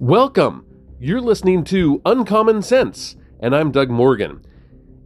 Welcome! You're listening to Uncommon Sense, and I'm Doug Morgan.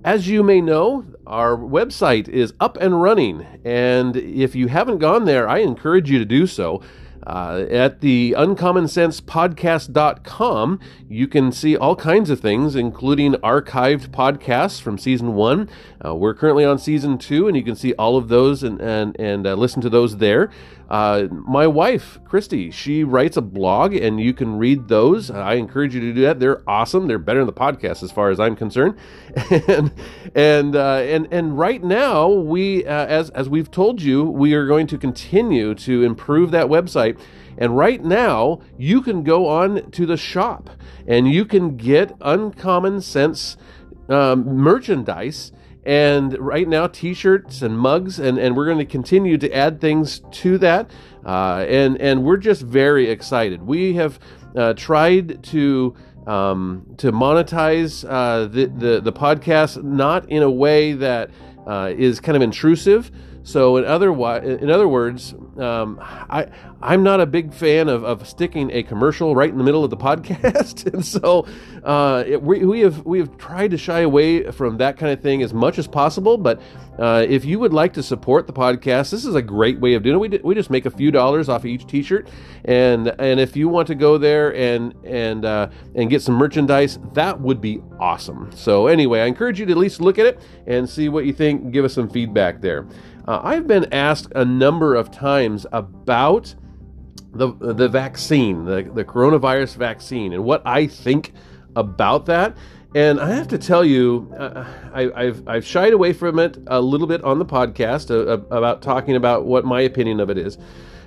As you may know, our website is up and running, and if you haven't gone there, I encourage you to do so. Uh, at the uncommonsensepodcast.com, you can see all kinds of things, including archived podcasts from season one. Uh, we're currently on season two, and you can see all of those and, and, and uh, listen to those there. Uh, my wife, Christy, she writes a blog, and you can read those. I encourage you to do that. They're awesome. They're better than the podcast, as far as I'm concerned. and and uh, and and right now, we uh, as as we've told you, we are going to continue to improve that website. And right now, you can go on to the shop and you can get Uncommon Sense um, merchandise and right now t-shirts and mugs and, and we're going to continue to add things to that. Uh, and and we're just very excited. We have uh, tried to um, to monetize uh, the, the the podcast not in a way that uh, is kind of intrusive. So in other in other words, um, I I'm not a big fan of, of sticking a commercial right in the middle of the podcast, and so uh, it, we, we have we have tried to shy away from that kind of thing as much as possible. But uh, if you would like to support the podcast, this is a great way of doing it. We, d- we just make a few dollars off of each T-shirt, and and if you want to go there and and uh, and get some merchandise, that would be awesome. So anyway, I encourage you to at least look at it and see what you think. Give us some feedback there. Uh, I've been asked a number of times about the the vaccine, the, the coronavirus vaccine, and what I think about that. And I have to tell you, uh, I, have I've shied away from it a little bit on the podcast uh, about talking about what my opinion of it is,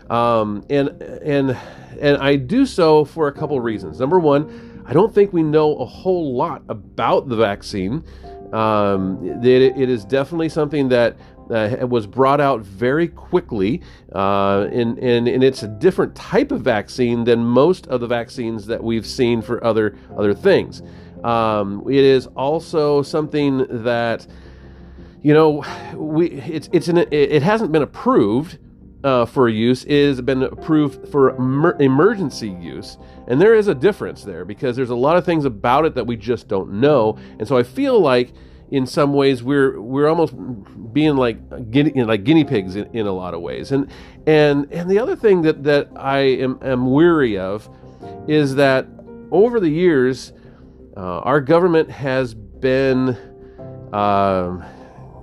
um, and and and I do so for a couple reasons. Number one, I don't think we know a whole lot about the vaccine. Um, it, it is definitely something that uh, was brought out very quickly, uh, and, and, and it's a different type of vaccine than most of the vaccines that we've seen for other other things. Um, it is also something that you know we it's it's an, it hasn't been approved uh, for use. Is been approved for emer- emergency use. And there is a difference there because there's a lot of things about it that we just don't know. And so i feel like in some ways we're we're almost being like guinea, like guinea pigs in, in a lot of ways. And and and the other thing that that I am, am weary of is that over the years uh, our government has been uh,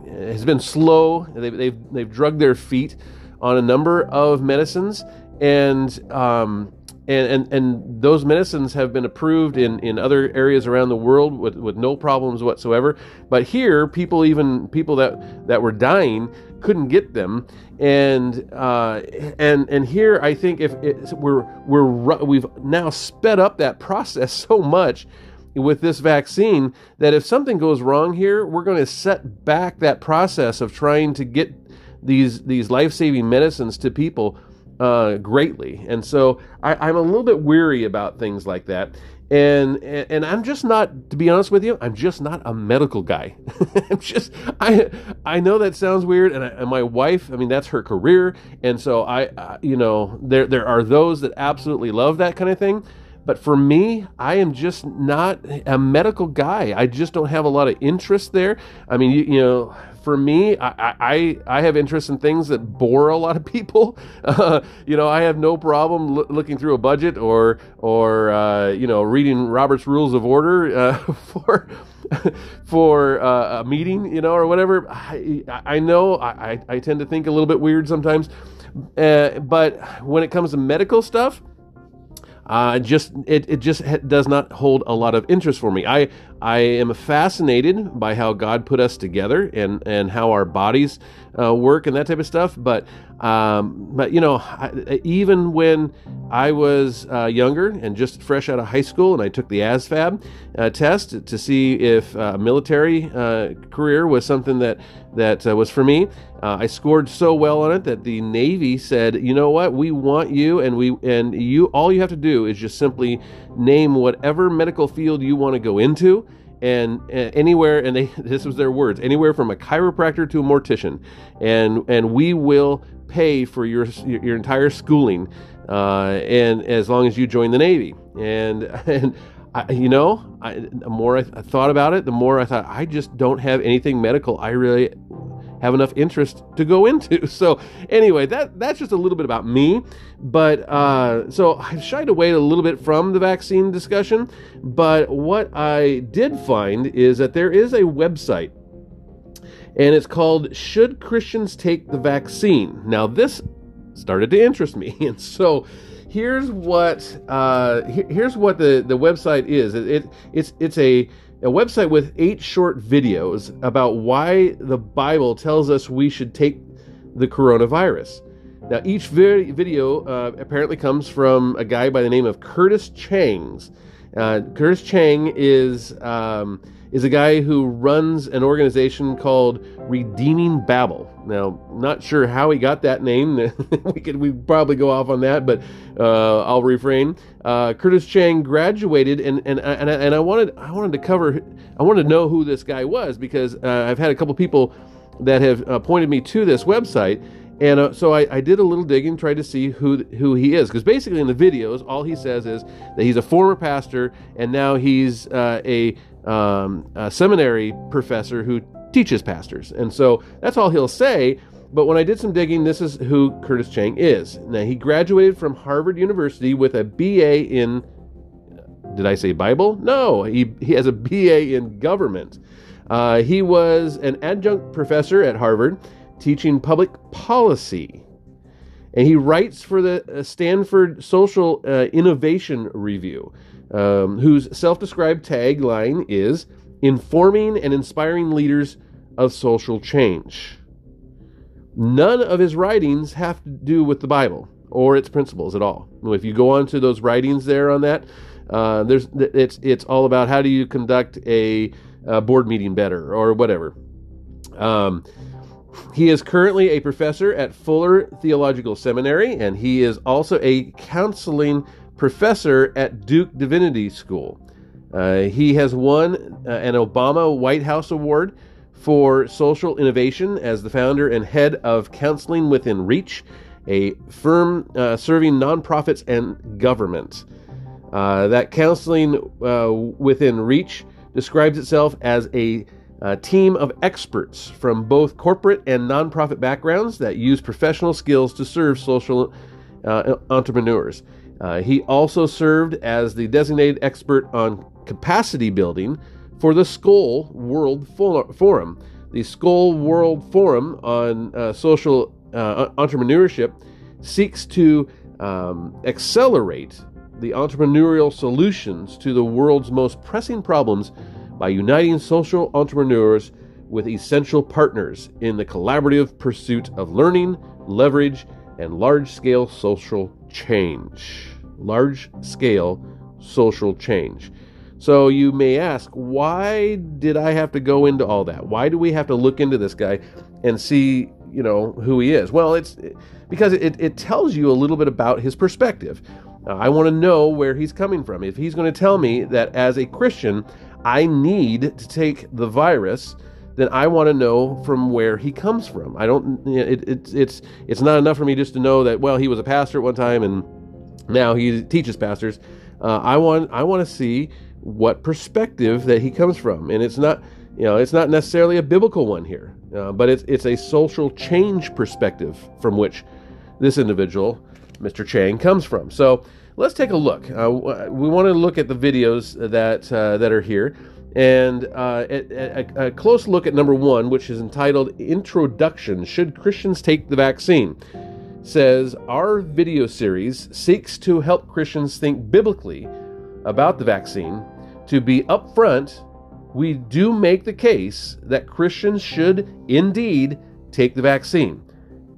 has been slow. They've, they've they've drugged their feet on a number of medicines. And um, and, and, and those medicines have been approved in, in other areas around the world with, with no problems whatsoever. But here, people even people that, that were dying couldn't get them, and uh, and and here I think if we're we're we've now sped up that process so much with this vaccine that if something goes wrong here, we're going to set back that process of trying to get these these life saving medicines to people uh, greatly. And so I, am a little bit weary about things like that. And, and, and I'm just not, to be honest with you, I'm just not a medical guy. I'm just, I, I know that sounds weird. And, I, and my wife, I mean, that's her career. And so I, uh, you know, there, there are those that absolutely love that kind of thing. But for me, I am just not a medical guy. I just don't have a lot of interest there. I mean, you, you know, for me, I, I, I have interest in things that bore a lot of people. Uh, you know, I have no problem lo- looking through a budget or or uh, you know reading Robert's Rules of Order uh, for for uh, a meeting, you know, or whatever. I, I know I, I tend to think a little bit weird sometimes, uh, but when it comes to medical stuff uh, just it, it just does not hold a lot of interest for me. I I am fascinated by how God put us together and and how our bodies uh, work and that type of stuff. But um, but you know, I, even when I was uh, younger and just fresh out of high school, and I took the ASVAB uh, test to see if uh, military uh, career was something that that uh, was for me. I scored so well on it that the Navy said, "You know what? We want you, and we and you. All you have to do is just simply name whatever medical field you want to go into." and uh, anywhere and they this was their words anywhere from a chiropractor to a mortician and and we will pay for your your entire schooling uh, and as long as you join the navy and and I, you know, I, the more I, I thought about it, the more I thought I just don't have anything medical. I really have enough interest to go into. So anyway, that that's just a little bit about me. But uh, so I've shied away a little bit from the vaccine discussion. But what I did find is that there is a website, and it's called "Should Christians Take the Vaccine?" Now this started to interest me, and so here's what uh, here's what the, the website is. It, it, it's it's a a website with eight short videos about why the Bible tells us we should take the coronavirus. Now, each video uh, apparently comes from a guy by the name of Curtis Changs. Uh, Curtis Chang is um, is a guy who runs an organization called Redeeming Babel. Now, not sure how he got that name. we could we probably go off on that, but uh, I'll refrain. Uh, Curtis Chang graduated, and and and I, and I wanted I wanted to cover I wanted to know who this guy was because uh, I've had a couple people that have uh, pointed me to this website. And uh, so I, I, did a little digging, tried to see who who he is, because basically in the videos, all he says is that he's a former pastor and now he's uh, a um, a seminary professor who teaches pastors. And so that's all he'll say. But when I did some digging, this is who Curtis Chang is. Now, he graduated from Harvard University with a BA in, did I say Bible? No, he, he has a BA in government. Uh, he was an adjunct professor at Harvard teaching public policy. And he writes for the uh, Stanford Social uh, Innovation Review um, whose self described tagline is informing and inspiring leaders of social change. None of his writings have to do with the Bible or its principles at all. If you go on to those writings there on that, uh, there's it's it's all about how do you conduct a, a board meeting better or whatever. Um, he is currently a professor at Fuller Theological Seminary, and he is also a counseling professor at Duke Divinity School. Uh, he has won uh, an Obama White House Award for social innovation as the founder and head of Consulting Within Reach, a firm uh, serving nonprofits and government. Uh, that Consulting uh, Within Reach describes itself as a a team of experts from both corporate and nonprofit backgrounds that use professional skills to serve social uh, entrepreneurs. Uh, he also served as the designated expert on capacity building for the Skoll World Forum. The Skoll World Forum on uh, social uh, entrepreneurship seeks to um, accelerate the entrepreneurial solutions to the world's most pressing problems by uniting social entrepreneurs with essential partners in the collaborative pursuit of learning, leverage, and large scale social change large scale social change. So you may ask, why did I have to go into all that? Why do we have to look into this guy and see, you know, who he is? Well, it's because it, it tells you a little bit about his perspective. Uh, I want to know where he's coming from. If he's going to tell me that as a Christian, I need to take the virus, then I want to know from where he comes from. I don't. It, it, it's it's not enough for me just to know that well he was a pastor at one time and now he teaches pastors. Uh, I want I want to see what perspective that he comes from, and it's not you know it's not necessarily a biblical one here, uh, but it's it's a social change perspective from which this individual, Mr. Chang, comes from. So let's take a look. Uh, we want to look at the videos that uh, that are here, and uh, a, a, close look at number one, which is entitled "Introduction: Should Christians Take the Vaccine?" Says our video series seeks to help Christians think biblically about the vaccine. To be upfront, we do make the case that Christians should indeed take the vaccine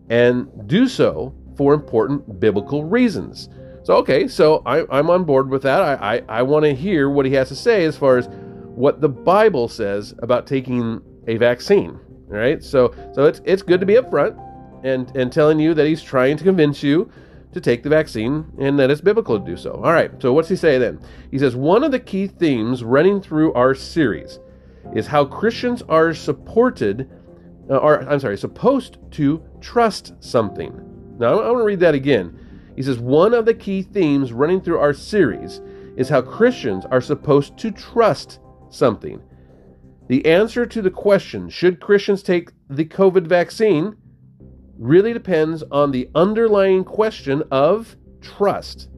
and do so for important biblical reasons. So, okay, so I, am on board with that. I, I, I want to hear what he has to say as far as what the Bible says about taking a vaccine. All right, so so it's it's good to be upfront and, and telling you that he's trying to convince you to take the vaccine and that it's biblical to do so. All right, so what's he say then? He says, One of the key themes running through our series is how Christians are supported, uh, or I'm sorry, supposed to trust something. Now, I want to read that again. He says, One of the key themes running through our series is how Christians are supposed to trust something. The answer to the question, should Christians take the COVID vaccine, really depends on the underlying question of trust.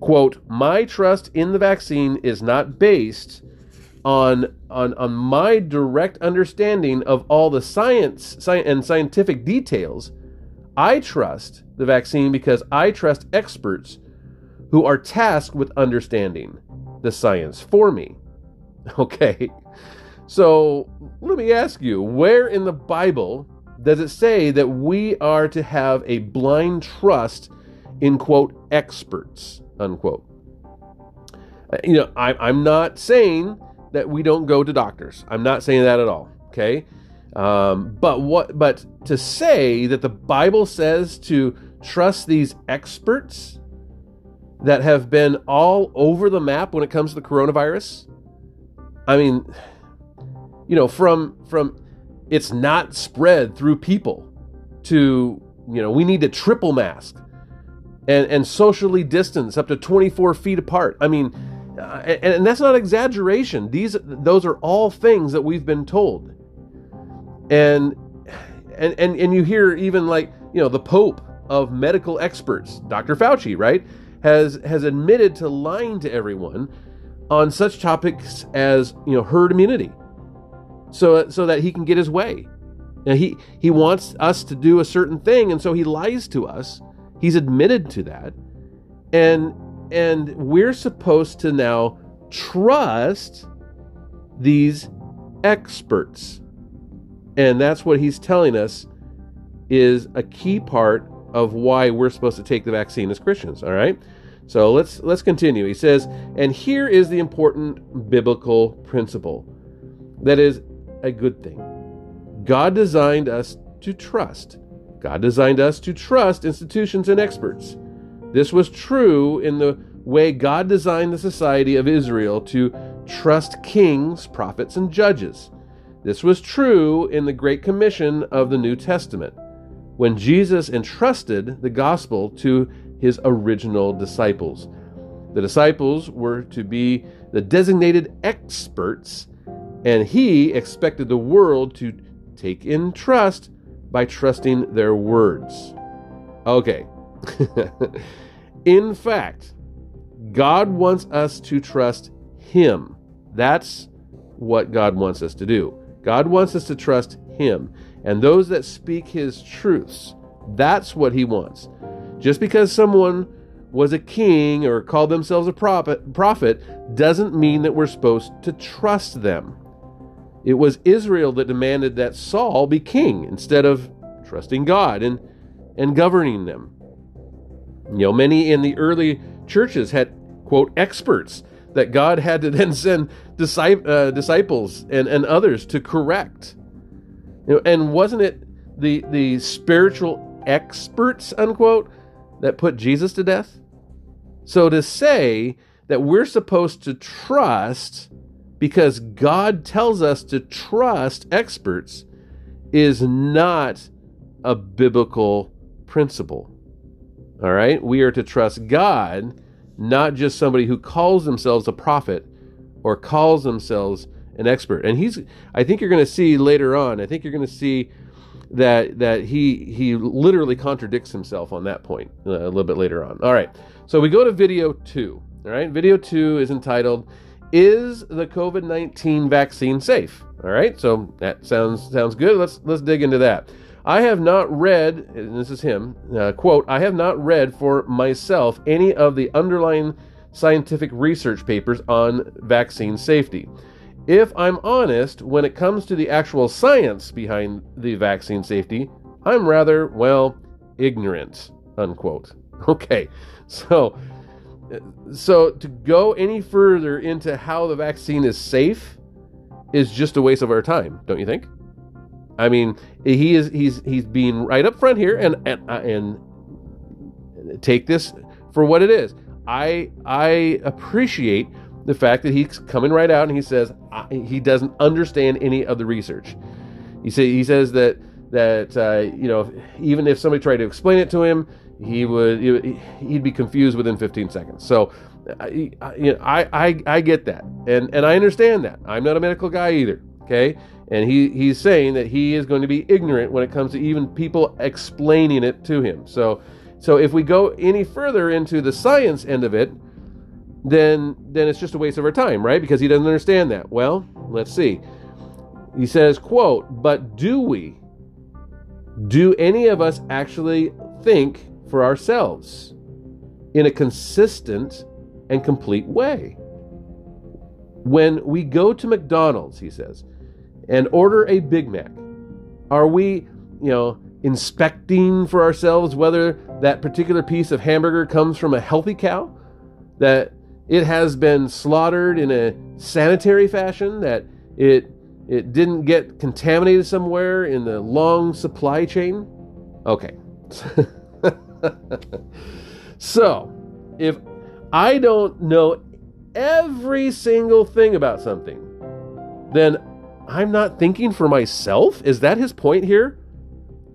Quote, my trust in the vaccine is not based on, on, on my direct understanding of all the science, science and scientific details. I trust the vaccine because I trust experts who are tasked with understanding the science for me. Okay. So let me ask you, where in the Bible does it say that we are to have a blind trust in quote experts unquote? Uh, you know, I, I'm not saying that we don't go to doctors. I'm not saying that at all. Okay, um, but what? But to say that the Bible says to trust these experts that have been all over the map when it comes to the coronavirus. I mean, you know, from from it's not spread through people to you know we need to triple mask and and socially distance up to 24 feet apart. I mean, uh, and, and that's not exaggeration. These those are all things that we've been told, and and and and you hear even like you know the Pope of medical experts, Dr. Fauci, right, has has admitted to lying to everyone on such topics as you know herd immunity so so that he can get his way. Now he he wants us to do a certain thing, and so he lies to us. He's admitted to that, and and we're supposed to now trust these experts, and that's what he's telling us is a key part of why we're supposed to take the vaccine as Christians. All right. So let's let's continue. He says, and here is the important biblical principle. That is, a good thing. God designed us to trust. God designed us to trust institutions and experts. This was true in the way God designed the society of Israel to trust kings, prophets, and judges. This was true in the Great Commission of the New Testament, when Jesus entrusted the gospel to his original disciples. The disciples were to be the designated experts and he expected the world to take in trust by trusting their words. Okay. in fact, God wants us to trust Him. That's what God wants us to do. God wants us to trust Him and those that speak His truths. That's what He wants. Just because someone was a king or called themselves a prophet, doesn't mean that we're supposed to trust them. It was Israel that demanded that Saul be king instead of trusting God and, and governing them. You know, many in the early churches had, quote, experts that God had to then send uh, disciples and, and others to correct. You know, and wasn't it the, the spiritual experts, unquote, that put Jesus to death? So to say that we're supposed to trust because God tells us to trust experts is not a biblical principle. All right? We are to trust God, not just somebody who calls themselves a prophet or calls themselves an expert. And he's I think you're going to see later on, I think you're going to see that that he he literally contradicts himself on that point uh, a little bit later on. All right. So we go to video 2. All right? Video 2 is entitled is the COVID 19 vaccine safe? All right, so that sounds sounds good. Let's let's dig into that. I have not read, and this is him, uh, quote, I have not read for myself any of the underlying scientific research papers on vaccine safety. If I'm honest, when it comes to the actual science behind the vaccine safety, I'm rather, well, ignorant, unquote. Okay, so so to go any further into how the vaccine is safe is just a waste of our time, don't you think? I mean, he is he's he's being right up front here and and uh, and take this for what it is. I I appreciate the fact that he's coming right out and he says he doesn't understand any of the research. He say he says that that uh, you know even if somebody tried to explain it to him, he would he'd be confused within 15 seconds. So. I, you know, I, I I get that, and and I understand that. I'm not a medical guy either. Okay, and he he's saying that he is going to be ignorant when it comes to even people explaining it to him. So so if we go any further into the science end of it, then then it's just a waste of our time, right? Because he doesn't understand that. Well, let's see. He says, quote, but do we? Do any of us actually think for ourselves in a consistent and complete way? When we go to McDonald's, he says, and order a Big Mac, are we, you know, inspecting for ourselves whether that particular piece of hamburger comes from a healthy cow? That it has been slaughtered in a sanitary fashion, that it it didn't get contaminated somewhere in the long supply chain? Okay. so, if I don't know every single thing about something, then I'm not thinking for myself? Is that his point here?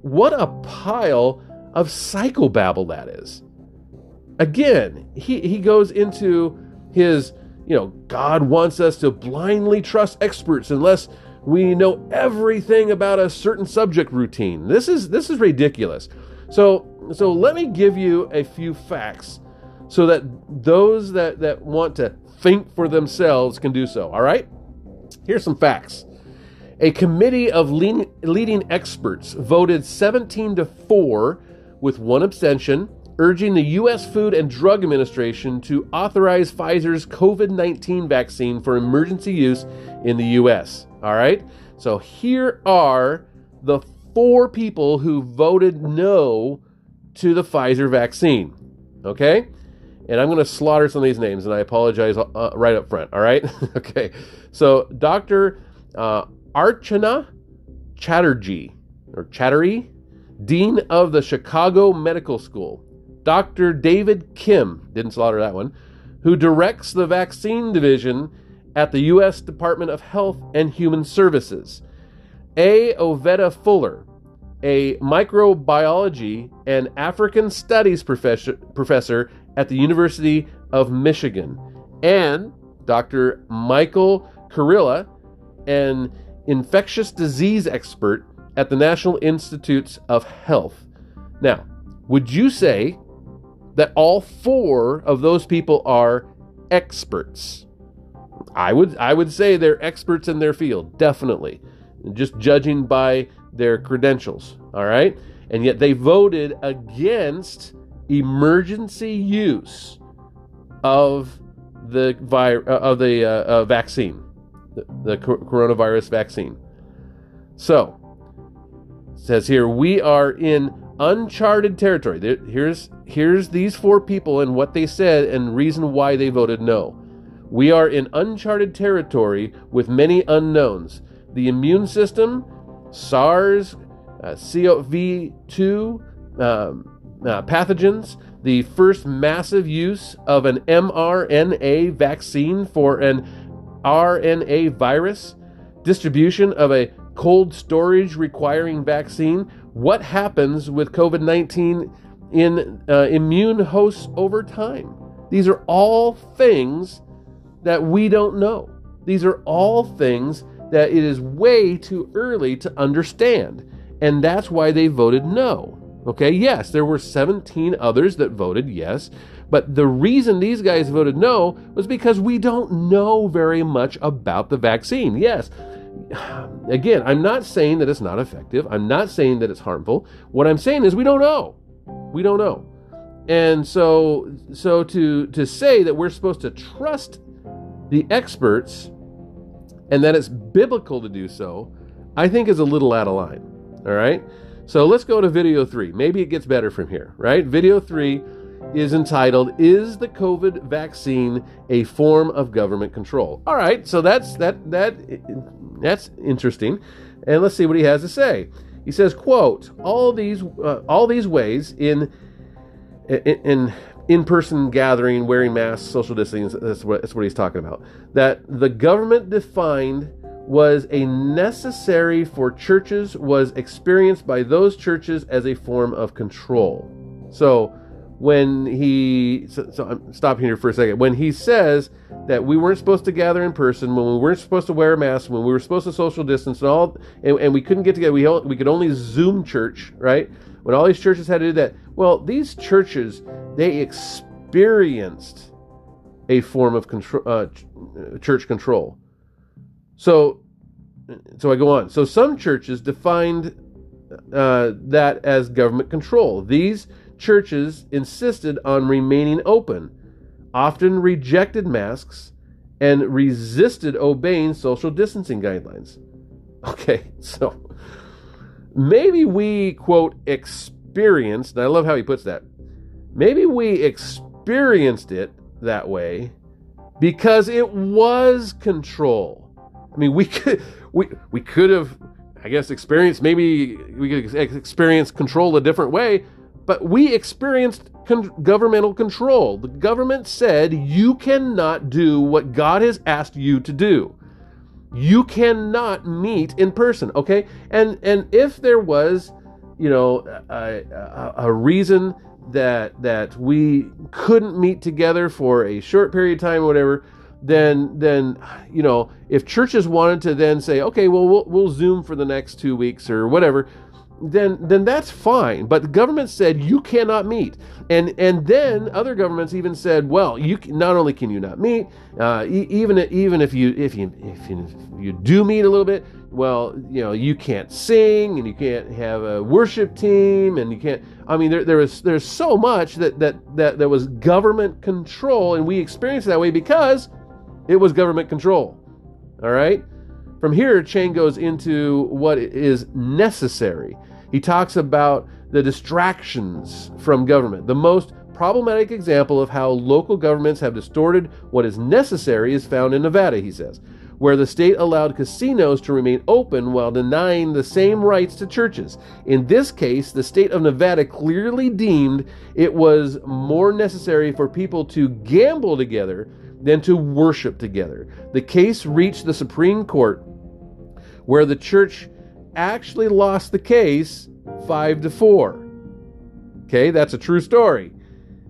What a pile of psychobabble that is. Again, he, he goes into his, you know, God wants us to blindly trust experts unless we know everything about a certain subject routine. This is this is ridiculous. So so let me give you a few facts so that those that, that want to think for themselves can do so. All right? Here's some facts. A committee of leading experts voted 17 to 4 with one abstention, urging the U.S. Food and Drug Administration to authorize Pfizer's COVID 19 vaccine for emergency use in the U.S. All right? So here are the four people who voted no to the Pfizer vaccine. Okay? And I'm going to slaughter some of these names, and I apologize uh, right up front. All right? okay. So Dr. Uh, Archana Chatterjee, or Chattery, Dean of the Chicago Medical School. Dr. David Kim, didn't slaughter that one, who directs the vaccine division at the U.S. Department of Health and Human Services. A. Oveta Fuller, a microbiology and African studies professor, professor at the University of Michigan. And Dr. Michael Kurilla, an infectious disease expert at the National Institutes of Health. Now, would you say that all four of those people are experts? I would I would say they're experts in their field, definitely. Just judging by their credentials, all right? And yet they voted against emergency use of the vi- uh, of the uh, uh, vaccine the, the coronavirus vaccine. So, says here, we are in uncharted territory. Here's here's these four people and what they said and reason why they voted no. We are in uncharted territory with many unknowns. The immune system, SARS, uh, CoV2 um, uh, pathogens, the first massive use of an mRNA vaccine for an RNA virus, distribution of a cold storage requiring vaccine, what happens with COVID 19 in uh, immune hosts over time. These are all things that we don't know. These are all things that it is way too early to understand. And that's why they voted no. Okay, yes, there were 17 others that voted yes, but the reason these guys voted no was because we don't know very much about the vaccine. Yes, again, I'm not saying that it's not effective. I'm not saying that it's harmful. What I'm saying is we don't know. We don't know. And so so to to say that we're supposed to trust the experts and that it's biblical to do so, I think is a little out of line. All right? So let's go to video 3. Maybe it gets better from here, right? Video 3 is entitled "Is the COVID vaccine a form of government control?" All right, so that's that that that's interesting, and let's see what he has to say. He says, "quote All these uh, all these ways in in." In-person gathering, wearing masks, social distancing. That's what, that's what he's talking about. That the government defined was a necessary for churches was experienced by those churches as a form of control. So when he so, so I'm stopping here for a second. When he says that we weren't supposed to gather in person, when we weren't supposed to wear a mask, when we were supposed to social distance and all and, and we couldn't get together, we we could only Zoom church, right? When all these churches had to do that. Well, these churches they experienced a form of control, uh, church control. So, so I go on. So some churches defined uh, that as government control. These churches insisted on remaining open, often rejected masks, and resisted obeying social distancing guidelines. Okay, so maybe we quote experienced, and I love how he puts that. Maybe we experienced it that way because it was control. I mean, we could we we could have, I guess, experienced maybe we could experience control a different way, but we experienced con- governmental control. The government said you cannot do what God has asked you to do. You cannot meet in person, okay? And and if there was, you know, a, a, a reason that that we couldn't meet together for a short period of time or whatever, then then you know if churches wanted to then say okay well we'll, we'll zoom for the next two weeks or whatever then then that's fine but the government said you cannot meet and and then other governments even said well you not only can you not meet uh, even even if you if you if you, if you do meet a little bit well you know you can't sing and you can't have a worship team and you can't i mean there, there was there's so much that that that there was government control and we experienced that way because it was government control. All right? From here, Chang goes into what is necessary. He talks about the distractions from government. The most problematic example of how local governments have distorted what is necessary is found in Nevada, he says, where the state allowed casinos to remain open while denying the same rights to churches. In this case, the state of Nevada clearly deemed it was more necessary for people to gamble together than to worship together. The case reached the Supreme Court, where the church actually lost the case 5 to 4. Okay, that's a true story.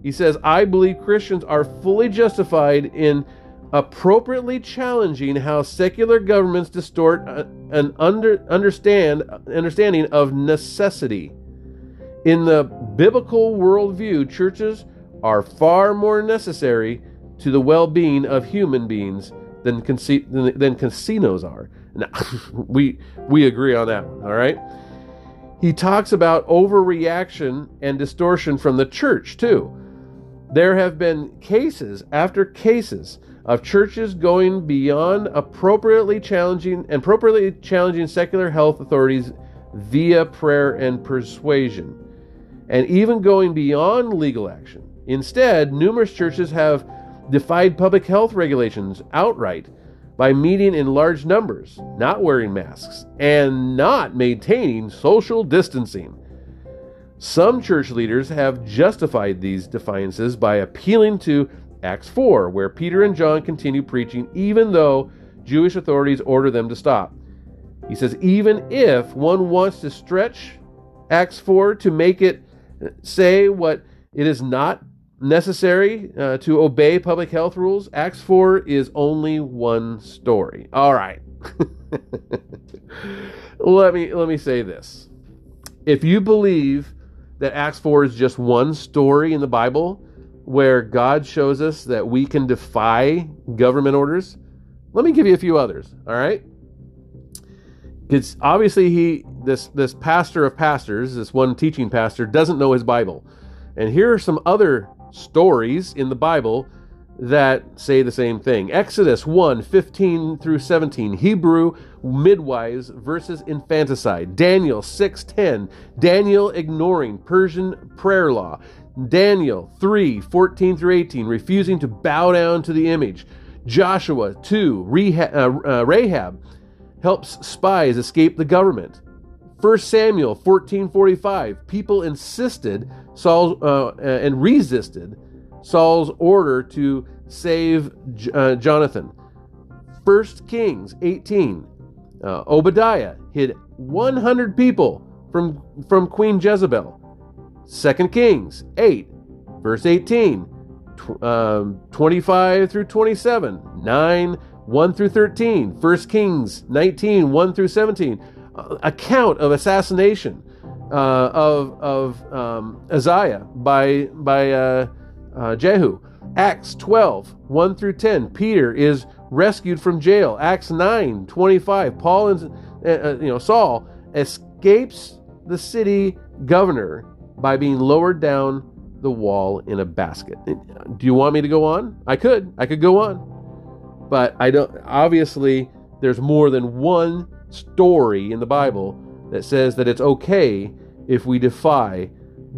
He says, I believe Christians are fully justified in appropriately challenging how secular governments distort uh, an under, understand, understanding of necessity. In the biblical worldview, churches are far more necessary to the well being of human beings than, than, than casinos are. Now, we, we agree on that one, all right? He talks about overreaction and distortion from the church, too. There have been cases after cases of churches going beyond appropriately challenging and appropriately challenging secular health authorities via prayer and persuasion, and even going beyond legal action. Instead, numerous churches have defied public health regulations outright by meeting in large numbers, not wearing masks, and not maintaining social distancing. Some church leaders have justified these defiances by appealing to Acts 4, where Peter and John continue preaching even though Jewish authorities order them to stop. He says, even if one wants to stretch Acts 4 to make it say what it is not necessary uh, to obey public health rules, Acts 4 is only one story. All right. let me let me say this. If you believe that Acts 4 is just one story in the Bible where God shows us that we can defy government orders, let me give you a few others, all right? Because obviously he this this pastor of pastors, this one teaching pastor doesn't know his Bible. And here are some other stories in the Bible that say the same thing. Exodus 1 15 through 17, Hebrew midwives versus infanticide. Daniel 6 10, Daniel ignoring Persian prayer law. Daniel 3 14 through 18, refusing to bow down to the image. Joshua 2, Rehab, uh, uh, Rahab helps spies escape the government. 1 Samuel 14:45 people insisted Saul uh, and resisted Saul's order to save uh, Jonathan. 1 Kings 18 Uh, Obadiah hid 100 people from, from Queen Jezebel. 2 Kings 8, verse 18, tw- um, 25 through 27, 9, 1 through 13, 1 Kings 19, 1 through 17, uh, account of assassination uh, of, of um, Uzziah by, by uh, uh, Jehu. Acts 12, 1 through 10, Peter is rescued from jail. Acts 9, 25, Paul and uh, uh, you know Saul escapes the city governor by being lowered down the wall in a basket. Do you want me to go on? I could. I could go on. But I don't obviously there's more than one story in the Bible that says that it's okay if we defy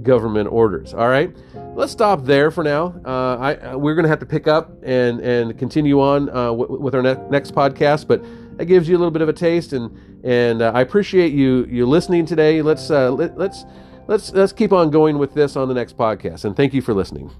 government orders. All right, let's stop there for now. Uh, I, uh, we're going to have to pick up and and continue on uh, w- with our ne- next podcast, but that gives you a little bit of a taste, and and uh, I appreciate you you listening today. Let's uh, let, let's let's let's keep on going with this on the next podcast, and thank you for listening.